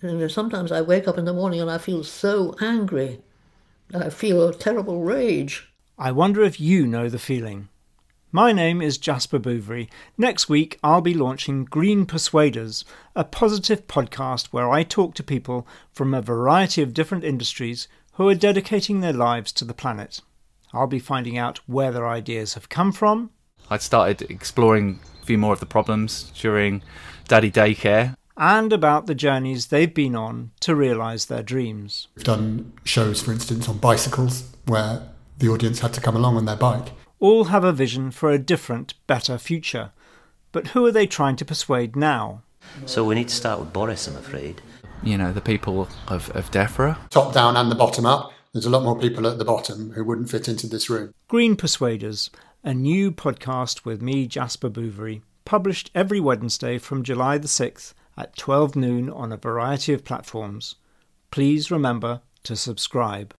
And sometimes I wake up in the morning and I feel so angry. I feel a terrible rage. I wonder if you know the feeling. My name is Jasper Bouverie. Next week, I'll be launching Green Persuaders, a positive podcast where I talk to people from a variety of different industries who are dedicating their lives to the planet. I'll be finding out where their ideas have come from. I'd started exploring a few more of the problems during daddy daycare and about the journeys they've been on to realise their dreams. We've done shows, for instance, on bicycles where the audience had to come along on their bike. All have a vision for a different, better future. But who are they trying to persuade now? So we need to start with Boris, I'm afraid. You know, the people of, of DEFRA. Top down and the bottom up. There's a lot more people at the bottom who wouldn't fit into this room. Green Persuaders, a new podcast with me, Jasper Bouverie, published every Wednesday from July the 6th at 12 noon on a variety of platforms. Please remember to subscribe.